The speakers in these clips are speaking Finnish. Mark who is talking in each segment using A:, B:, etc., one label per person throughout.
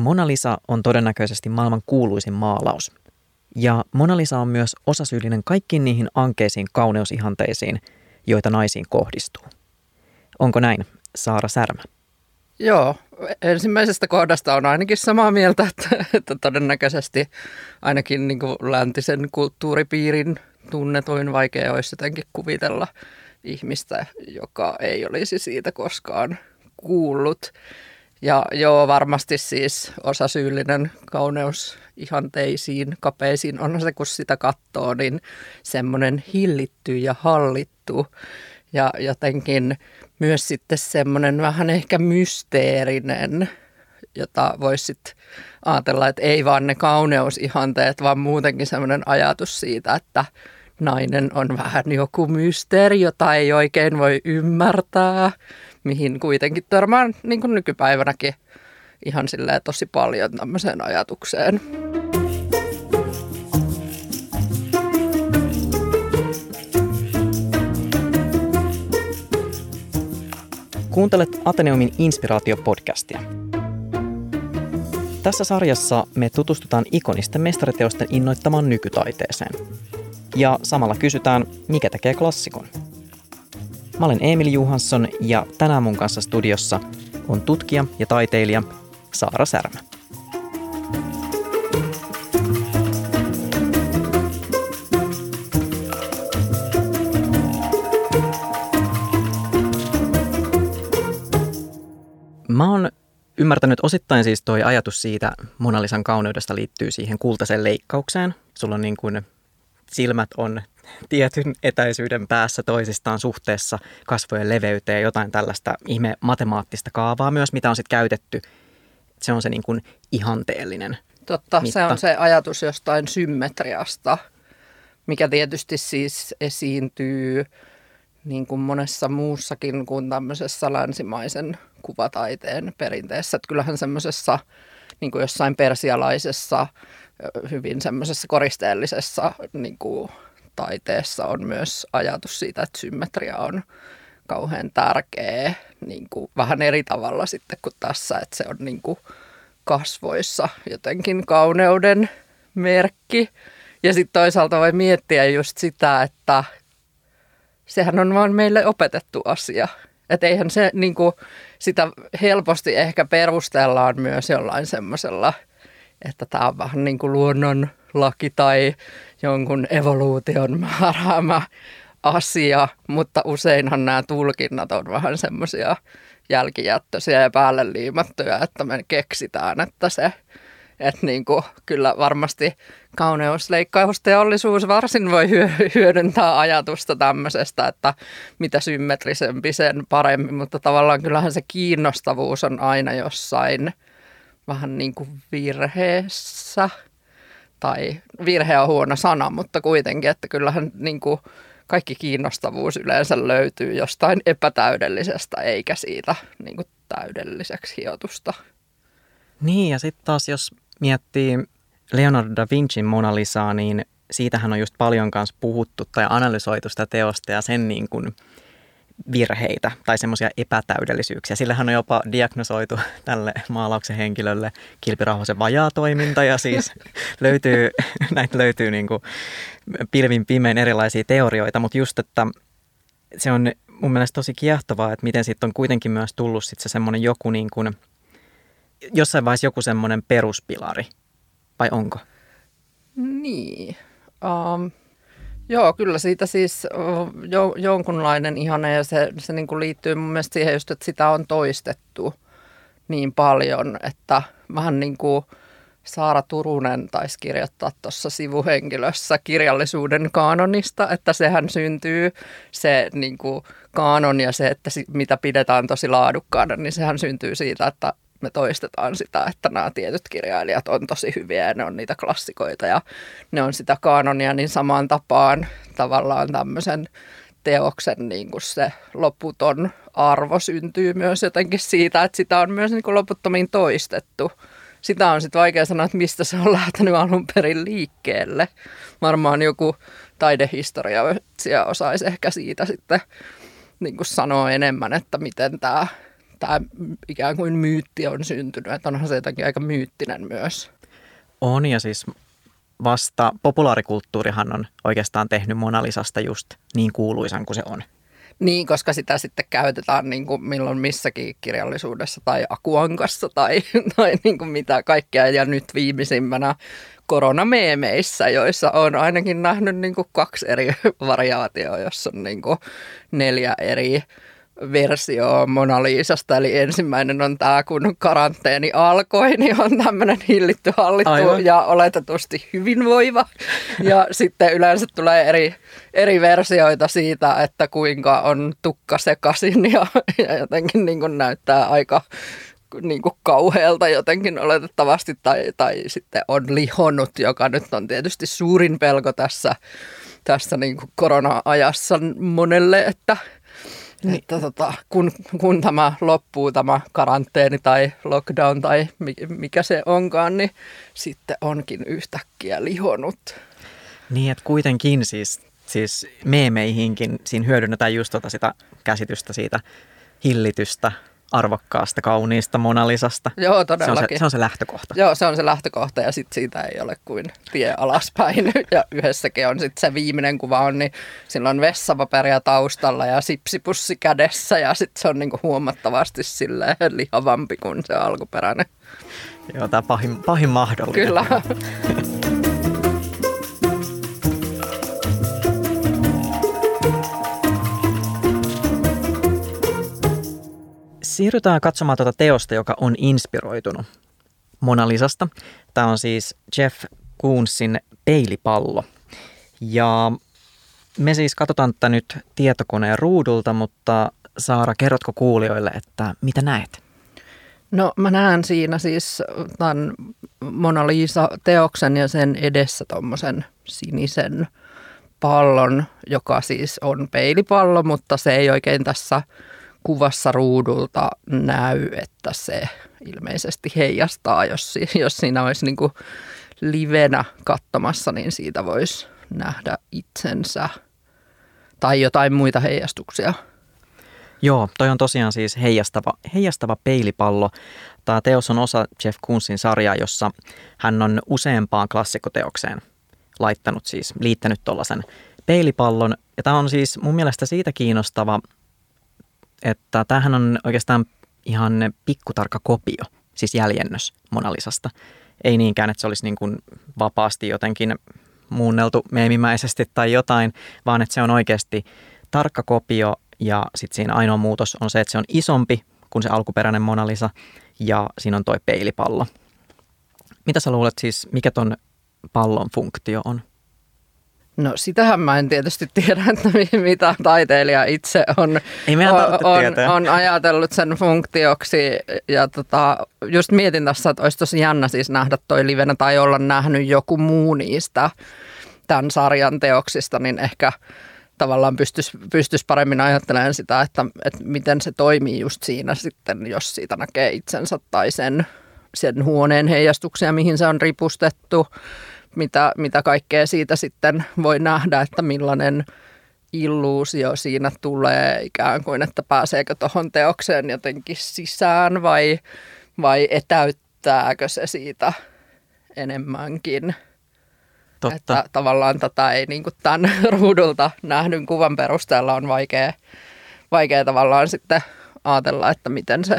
A: Mona Lisa on todennäköisesti maailman kuuluisin maalaus. Ja Mona Lisa on myös osasyyllinen kaikkiin niihin ankeisiin kauneusihanteisiin, joita naisiin kohdistuu. Onko näin, Saara Särmä?
B: Joo, ensimmäisestä kohdasta on ainakin samaa mieltä, että, että todennäköisesti ainakin niin kuin läntisen kulttuuripiirin tunnetuin vaikea olisi jotenkin kuvitella ihmistä, joka ei olisi siitä koskaan kuullut. Ja joo, varmasti siis osa syyllinen kauneus ihanteisiin, kapeisiin, onhan se kun sitä katsoo, niin semmoinen hillitty ja hallittu. Ja jotenkin myös sitten semmoinen vähän ehkä mysteerinen, jota voisi sitten ajatella, että ei vaan ne kauneusihanteet, vaan muutenkin semmoinen ajatus siitä, että nainen on vähän joku mysteeri, jota ei oikein voi ymmärtää, mihin kuitenkin törmään niin kuin nykypäivänäkin ihan silleen tosi paljon tämmöiseen ajatukseen.
A: Kuuntelet Ateneumin inspiraatiopodcastia. Tässä sarjassa me tutustutaan ikonisten mestariteosten innoittamaan nykytaiteeseen. Ja samalla kysytään, mikä tekee klassikon. Mä olen Emil Juhansson ja tänään mun kanssa studiossa on tutkija ja taiteilija Saara Särmä. Mä oon ymmärtänyt osittain siis toi ajatus siitä Monalisan kauneudesta liittyy siihen kultaiseen leikkaukseen. Sulla on niin kuin silmät on tietyn etäisyyden päässä toisistaan suhteessa kasvojen leveyteen, jotain tällaista ihme matemaattista kaavaa myös, mitä on sitten käytetty. Se on se niin kuin ihanteellinen
B: Totta,
A: mitta.
B: se on se ajatus jostain symmetriasta, mikä tietysti siis esiintyy niin kuin monessa muussakin kuin tämmöisessä länsimaisen kuvataiteen perinteessä. Että kyllähän semmoisessa niin kuin jossain persialaisessa, hyvin semmoisessa koristeellisessa niin kuin taiteessa on myös ajatus siitä, että symmetria on kauhean tärkeä niin kuin vähän eri tavalla sitten kuin tässä, että se on niin kuin kasvoissa jotenkin kauneuden merkki. Ja sitten toisaalta voi miettiä just sitä, että sehän on vaan meille opetettu asia. Että eihän se niin kuin, sitä helposti ehkä perustellaan myös jollain semmoisella, että tämä on vähän niin kuin luonnon laki tai jonkun evoluution määräämä asia, mutta useinhan nämä tulkinnat on vähän semmoisia jälkijättöisiä ja päälle liimattuja, että me keksitään, että se että niin kuin, kyllä varmasti kauneusleikkausteollisuus varsin voi hyödyntää ajatusta tämmöisestä, että mitä symmetrisempi sen paremmin, mutta tavallaan kyllähän se kiinnostavuus on aina jossain vähän niin kuin virheessä. Tai virhe on huono sana, mutta kuitenkin, että kyllähän niin kuin kaikki kiinnostavuus yleensä löytyy jostain epätäydellisestä, eikä siitä niin kuin täydelliseksi hiotusta.
A: Niin, ja sitten taas jos miettii Leonardo da Vincin Mona Lisaa, niin siitähän on just paljon kanssa puhuttu tai analysoitu sitä teosta ja sen niin kuin virheitä tai semmoisia epätäydellisyyksiä. Sillähän on jopa diagnosoitu tälle maalauksen henkilölle kilpirauhasen vajaatoiminta ja siis löytyy, näitä löytyy niin kuin pilvin pimein erilaisia teorioita, mutta just, että se on mun mielestä tosi kiehtovaa, että miten sitten on kuitenkin myös tullut sitten se semmoinen joku niin kuin, jossain vaiheessa joku semmoinen peruspilari, vai onko?
B: Niin. Um, joo, kyllä siitä siis jo, jonkunlainen ihana ja se, se niin kuin liittyy mun mielestä siihen just, että sitä on toistettu niin paljon, että vähän niin kuin Saara Turunen taisi kirjoittaa tuossa sivuhenkilössä kirjallisuuden kaanonista, että sehän syntyy se niin kuin kaanon ja se, että mitä pidetään tosi laadukkaana, niin sehän syntyy siitä, että me toistetaan sitä, että nämä tietyt kirjailijat on tosi hyviä ja ne on niitä klassikoita ja ne on sitä kaanonia, niin samaan tapaan tavallaan tämmöisen teoksen niin kuin se loputon arvo syntyy myös jotenkin siitä, että sitä on myös niin kuin loputtomiin toistettu. Sitä on sitten vaikea sanoa, että mistä se on lähtenyt alun perin liikkeelle. Varmaan joku taidehistoria osaisi ehkä siitä sitten niin kuin sanoa enemmän, että miten tämä tämä ikään kuin myytti on syntynyt. Että onhan se jotenkin aika myyttinen myös.
A: On ja siis vasta populaarikulttuurihan on oikeastaan tehnyt Mona Lisasta just niin kuuluisan kuin se on.
B: Niin, koska sitä sitten käytetään niin kuin milloin missäkin kirjallisuudessa tai akuankassa tai, tai niin kuin mitä kaikkea. Ja nyt viimeisimmänä koronameemeissä, joissa on ainakin nähnyt niin kuin kaksi eri variaatioa, jossa on niin kuin neljä eri versio Mona Lisasta. Eli ensimmäinen on tämä, kun karanteeni alkoi, niin on tämmöinen hillitty, hallittu Aivan. ja oletetusti hyvinvoiva. Ja sitten yleensä tulee eri, eri versioita siitä, että kuinka on tukka sekasin ja, ja jotenkin niin kuin näyttää aika niin kuin kauhealta jotenkin oletettavasti tai, tai sitten on lihonnut, joka nyt on tietysti suurin pelko tässä, tässä niin kuin korona-ajassa monelle, että, niin. että tota, kun, kun tämä loppuu, tämä karanteeni tai lockdown tai mikä se onkaan, niin sitten onkin yhtäkkiä lihonnut.
A: Niin, että kuitenkin siis, siis meemeihinkin siinä hyödynnetään just tota sitä käsitystä siitä hillitystä arvokkaasta, kauniista Monalisasta.
B: Joo, todellakin.
A: Se on se, se on se lähtökohta.
B: Joo, se on se lähtökohta ja sitten siitä ei ole kuin tie alaspäin. Ja yhdessäkin on sitten se viimeinen kuva on, niin sillä on vessapaperia taustalla ja sipsipussi kädessä ja sitten se on niinku huomattavasti silleen lihavampi kuin se alkuperäinen.
A: Joo, tämä pahin, pahin mahdollinen.
B: Kyllä.
A: Siirrytään katsomaan tuota teosta, joka on inspiroitunut Mona Lisasta. Tämä on siis Jeff Koonsin peilipallo. Ja me siis katsotaan tätä nyt tietokoneen ruudulta, mutta Saara, kerrotko kuulijoille, että mitä näet?
B: No mä näen siinä siis tämän Mona Lisa-teoksen ja sen edessä tuommoisen sinisen pallon, joka siis on peilipallo, mutta se ei oikein tässä kuvassa ruudulta näy, että se ilmeisesti heijastaa, jos, jos siinä olisi niin kuin livenä katsomassa, niin siitä voisi nähdä itsensä tai jotain muita heijastuksia.
A: Joo, toi on tosiaan siis heijastava, heijastava peilipallo. Tämä teos on osa Jeff Koonsin sarjaa, jossa hän on useampaan klassikoteokseen laittanut siis, liittänyt tuollaisen peilipallon. Ja tämä on siis mun mielestä siitä kiinnostava, että tämähän on oikeastaan ihan pikkutarkka kopio, siis jäljennös Monalisasta. Ei niinkään, että se olisi niin kuin vapaasti jotenkin muunneltu meemimäisesti tai jotain, vaan että se on oikeasti tarkka kopio ja sitten siinä ainoa muutos on se, että se on isompi kuin se alkuperäinen Monalisa ja siinä on toi peilipallo. Mitä sä luulet siis, mikä ton pallon funktio on?
B: No sitähän mä en tietysti tiedä, että mitä taiteilija itse on, on, on, on ajatellut sen funktioksi. Ja tota, just mietin tässä, että olisi tosi jännä siis nähdä toi livenä tai olla nähnyt joku muu niistä tämän sarjan teoksista, niin ehkä tavallaan pystyisi pystyis paremmin ajattelemaan sitä, että, että miten se toimii just siinä sitten, jos siitä näkee itsensä tai sen, sen huoneen heijastuksia, mihin se on ripustettu mitä, mitä kaikkea siitä sitten voi nähdä, että millainen illuusio siinä tulee ikään kuin, että pääseekö tuohon teokseen jotenkin sisään vai, vai etäyttääkö se siitä enemmänkin.
A: Totta.
B: Että tavallaan tätä ei niin kuin tämän ruudulta nähdyn kuvan perusteella on vaikea, vaikea tavallaan sitten ajatella, että miten se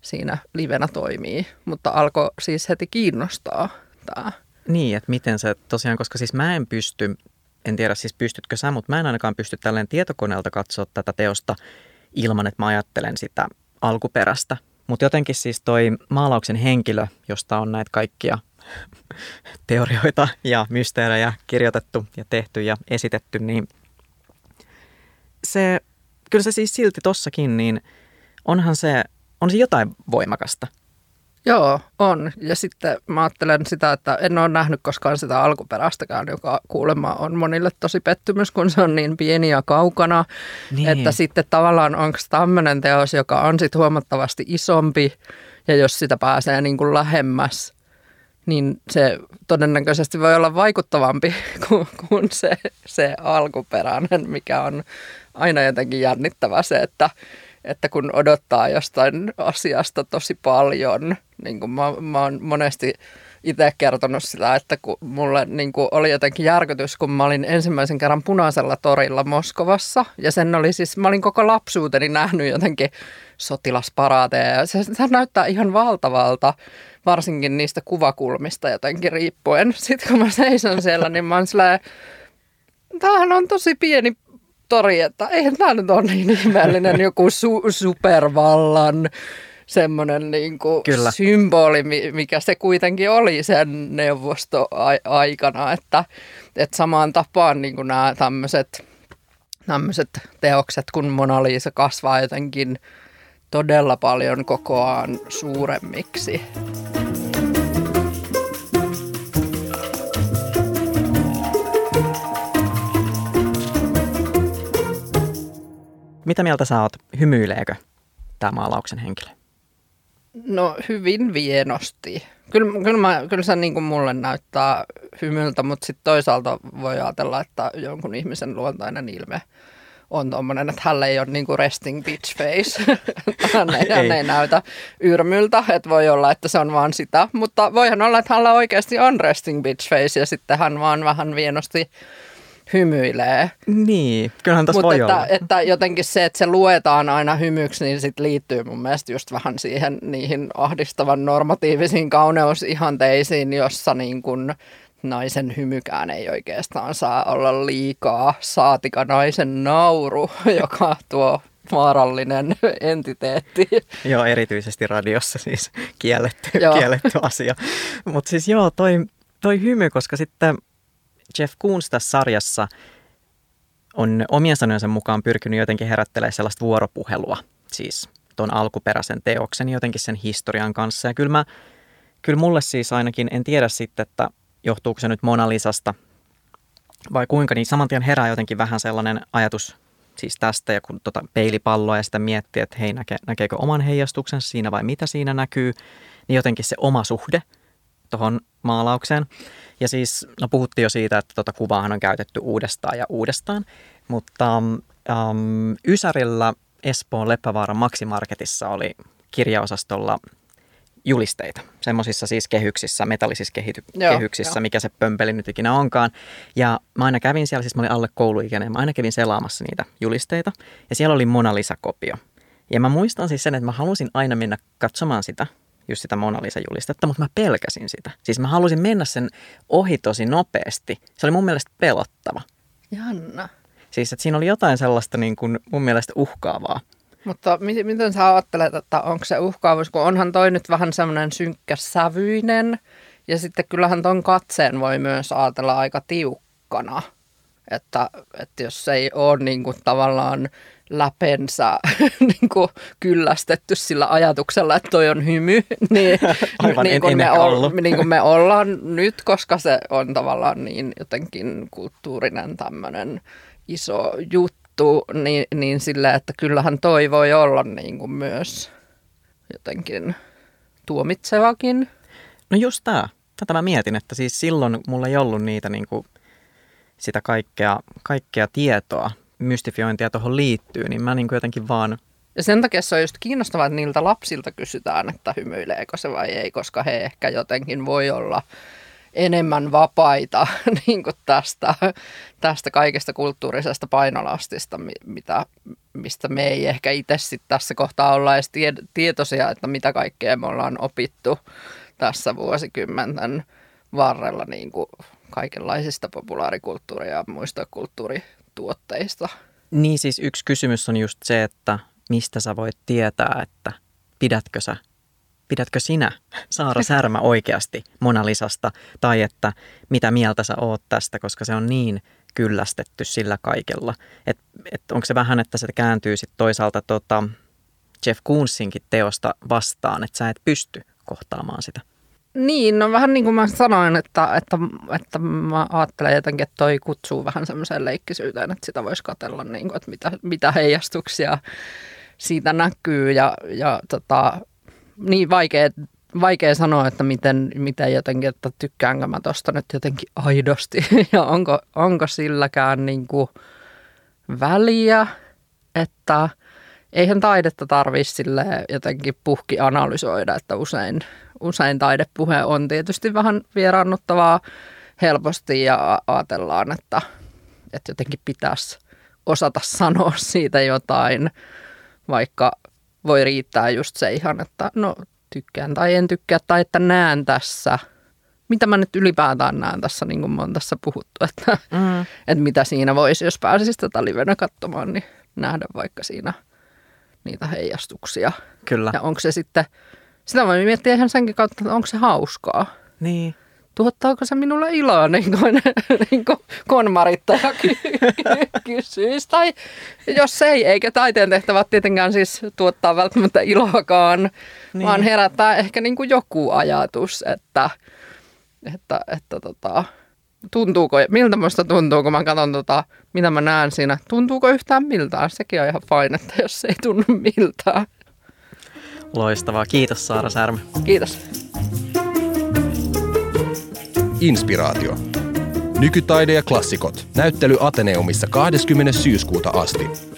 B: siinä livenä toimii. Mutta alkoi siis heti kiinnostaa tämä.
A: Niin, että miten se tosiaan, koska siis mä en pysty, en tiedä siis pystytkö sä, mutta mä en ainakaan pysty tälleen tietokoneelta katsoa tätä teosta ilman, että mä ajattelen sitä alkuperäistä. Mutta jotenkin siis toi maalauksen henkilö, josta on näitä kaikkia teorioita ja mysteerejä kirjoitettu ja tehty ja esitetty, niin se, kyllä se siis silti tossakin, niin onhan se, on se jotain voimakasta.
B: Joo, on. Ja sitten mä ajattelen sitä, että en ole nähnyt koskaan sitä alkuperäistäkään, joka kuulemma on monille tosi pettymys, kun se on niin pieni ja kaukana. Niin. Että sitten tavallaan onko tämmöinen teos, joka on sitten huomattavasti isompi ja jos sitä pääsee niin kuin lähemmäs, niin se todennäköisesti voi olla vaikuttavampi kuin, kuin se, se alkuperäinen, mikä on aina jotenkin jännittävä se, että että kun odottaa jostain asiasta tosi paljon, niin kuin mä, mä oon monesti itse kertonut sitä, että kun mulle niin kuin oli jotenkin järkytys, kun mä olin ensimmäisen kerran punaisella torilla Moskovassa. Ja sen oli siis, mä olin koko lapsuuteni nähnyt jotenkin sotilasparaateja. Ja se, se näyttää ihan valtavalta, varsinkin niistä kuvakulmista jotenkin riippuen. Sitten kun mä seison siellä, niin mä oon silleen, tämähän on tosi pieni tori, että eihän tämä nyt ole niin ihmeellinen joku su- supervallan semmoinen niin kuin Kyllä. symboli, mikä se kuitenkin oli sen neuvostoaikana, että, että samaan tapaan niin kuin nämä tämmöiset, tämmöiset teokset, kun Mona Lisa kasvaa jotenkin todella paljon kokoaan suuremmiksi.
A: Mitä mieltä sä oot, hymyileekö tämä maalauksen henkilö?
B: No hyvin vienosti. Kyllä, kyllä, mä, kyllä se niin kuin mulle näyttää hymyltä, mutta sitten toisaalta voi ajatella, että jonkun ihmisen luontainen ilme on tuommoinen, että hänellä ei ole niin kuin resting bitch face. hän, ei, hän ei näytä yrmyltä, että voi olla, että se on vaan sitä. Mutta voihan olla, että hänellä oikeasti on resting bitch face ja sitten hän vaan vähän vienosti hymyilee.
A: Niin, kyllähän tässä voi
B: että,
A: olla.
B: että jotenkin se, että se luetaan aina hymyksi, niin sit liittyy mun mielestä just vähän siihen niihin ahdistavan normatiivisiin kauneusihanteisiin, jossa niin kun naisen hymykään ei oikeastaan saa olla liikaa, saatika naisen nauru, joka tuo vaarallinen entiteetti.
A: Joo, erityisesti radiossa siis kielletty, kielletty asia. Mutta siis joo, toi, toi hymy, koska sitten Jeff Koons tässä sarjassa on omien sanojensa mukaan pyrkinyt jotenkin herättelemään sellaista vuoropuhelua, siis tuon alkuperäisen teoksen jotenkin sen historian kanssa. Ja kyllä, mä, kyllä mulle siis ainakin, en tiedä sitten, että johtuuko se nyt Mona Lisasta vai kuinka, niin saman tien herää jotenkin vähän sellainen ajatus siis tästä ja kun tota peilipalloa ja sitä miettii, että hei, näke, näkeekö oman heijastuksensa siinä vai mitä siinä näkyy, niin jotenkin se oma suhde tuohon maalaukseen. Ja siis, no puhuttiin jo siitä, että tuota kuvaahan on käytetty uudestaan ja uudestaan, mutta um, Ysärillä Espoon Leppävaaran Maximarketissa oli kirjaosastolla julisteita, semmoisissa siis kehyksissä, metallisissa kehity- Joo, kehyksissä, jo. mikä se pömpeli nyt ikinä onkaan. Ja mä aina kävin siellä, siis mä olin alle kouluikäinen, mä aina kävin selaamassa niitä julisteita. Ja siellä oli Mona Lisa-kopio. Ja mä muistan siis sen, että mä halusin aina mennä katsomaan sitä, just sitä Mona Lisa-julistetta, mutta mä pelkäsin sitä. Siis mä halusin mennä sen ohi tosi nopeasti. Se oli mun mielestä pelottava.
B: Janna.
A: Siis että siinä oli jotain sellaista niin kuin mun mielestä uhkaavaa.
B: Mutta miten, miten sä ajattelet, että onko se uhkaavuus, kun onhan toi nyt vähän semmoinen sävyinen ja sitten kyllähän ton katseen voi myös ajatella aika tiukkana. Että, että jos ei ole niin kuin tavallaan läpensä niin kuin kyllästetty sillä ajatuksella, että toi on hymy, niin,
A: Aivan,
B: niin,
A: kuin en,
B: me ol, niin kuin me ollaan nyt, koska se on tavallaan niin jotenkin kulttuurinen tämmöinen iso juttu, niin, niin sillä, että kyllähän toi voi olla niin kuin myös jotenkin tuomitsevakin.
A: No just tämä. Tätä mä mietin, että siis silloin mulla ei ollut niitä niin kuin sitä kaikkea, kaikkea tietoa mystifiointia tuohon liittyy, niin mä niin kuin jotenkin vaan...
B: Ja sen takia se on just kiinnostavaa, että niiltä lapsilta kysytään, että hymyileekö se vai ei, koska he ehkä jotenkin voi olla enemmän vapaita niin kuin tästä, tästä kaikesta kulttuurisesta painolastista, mitä, mistä me ei ehkä itse sitten tässä kohtaa olla edes tie, tietoisia, että mitä kaikkea me ollaan opittu tässä vuosikymmenten varrella niin kuin kaikenlaisista populaarikulttuuri- ja muista kulttuuri tuotteista.
A: Niin siis yksi kysymys on just se, että mistä sä voit tietää, että pidätkö sä pidätkö sinä, Saara Särmä, oikeasti Mona Lisasta, tai että mitä mieltä sä oot tästä, koska se on niin kyllästetty sillä kaikella. Et, et onko se vähän, että se kääntyy sitten toisaalta tota Jeff Koonsinkin teosta vastaan, että sä et pysty kohtaamaan sitä?
B: Niin, no vähän niin kuin mä sanoin, että, että, että mä ajattelen jotenkin, että toi kutsuu vähän semmoiseen leikkisyyteen, että sitä voisi katella, niin kuin, että mitä, mitä heijastuksia siitä näkyy. Ja, ja tota, niin vaikea, vaikea sanoa, että miten, miten jotenkin, että tykkäänkö mä tosta nyt jotenkin aidosti. Ja onko, onko silläkään niin kuin väliä, että eihän taidetta tarvitse jotenkin puhki analysoida, että usein, usein taidepuhe on tietysti vähän vieraannuttavaa helposti ja ajatellaan, että, että jotenkin pitäisi osata sanoa siitä jotain, vaikka voi riittää just se ihan, että no tykkään tai en tykkää tai että näen tässä. Mitä mä nyt ylipäätään näen tässä, niin kuin mä oon tässä puhuttu, että, mm. että mitä siinä voisi, jos pääsisi tätä livenä katsomaan, niin nähdä vaikka siinä niitä heijastuksia.
A: Kyllä.
B: Ja onko se sitten, sitä voi miettiä ihan senkin kautta, että onko se hauskaa.
A: Niin
B: tuottaako se minulle iloa, niin kuin, niin kuin konmarittaja kysyisi. Tai jos ei, eikä taiteen tehtävät tietenkään siis tuottaa välttämättä iloakaan, niin. vaan herättää ehkä niin kuin joku ajatus, että, että, että tota, tuntuuko, miltä musta tuntuu, kun mä katson tota, mitä mä näen siinä. Tuntuuko yhtään miltään? Sekin on ihan fine, että jos se ei tunnu miltään.
A: Loistavaa. Kiitos Saara Särmä.
B: Kiitos.
C: Inspiraatio. Nykytaide ja klassikot. Näyttely Ateneumissa 20. syyskuuta asti.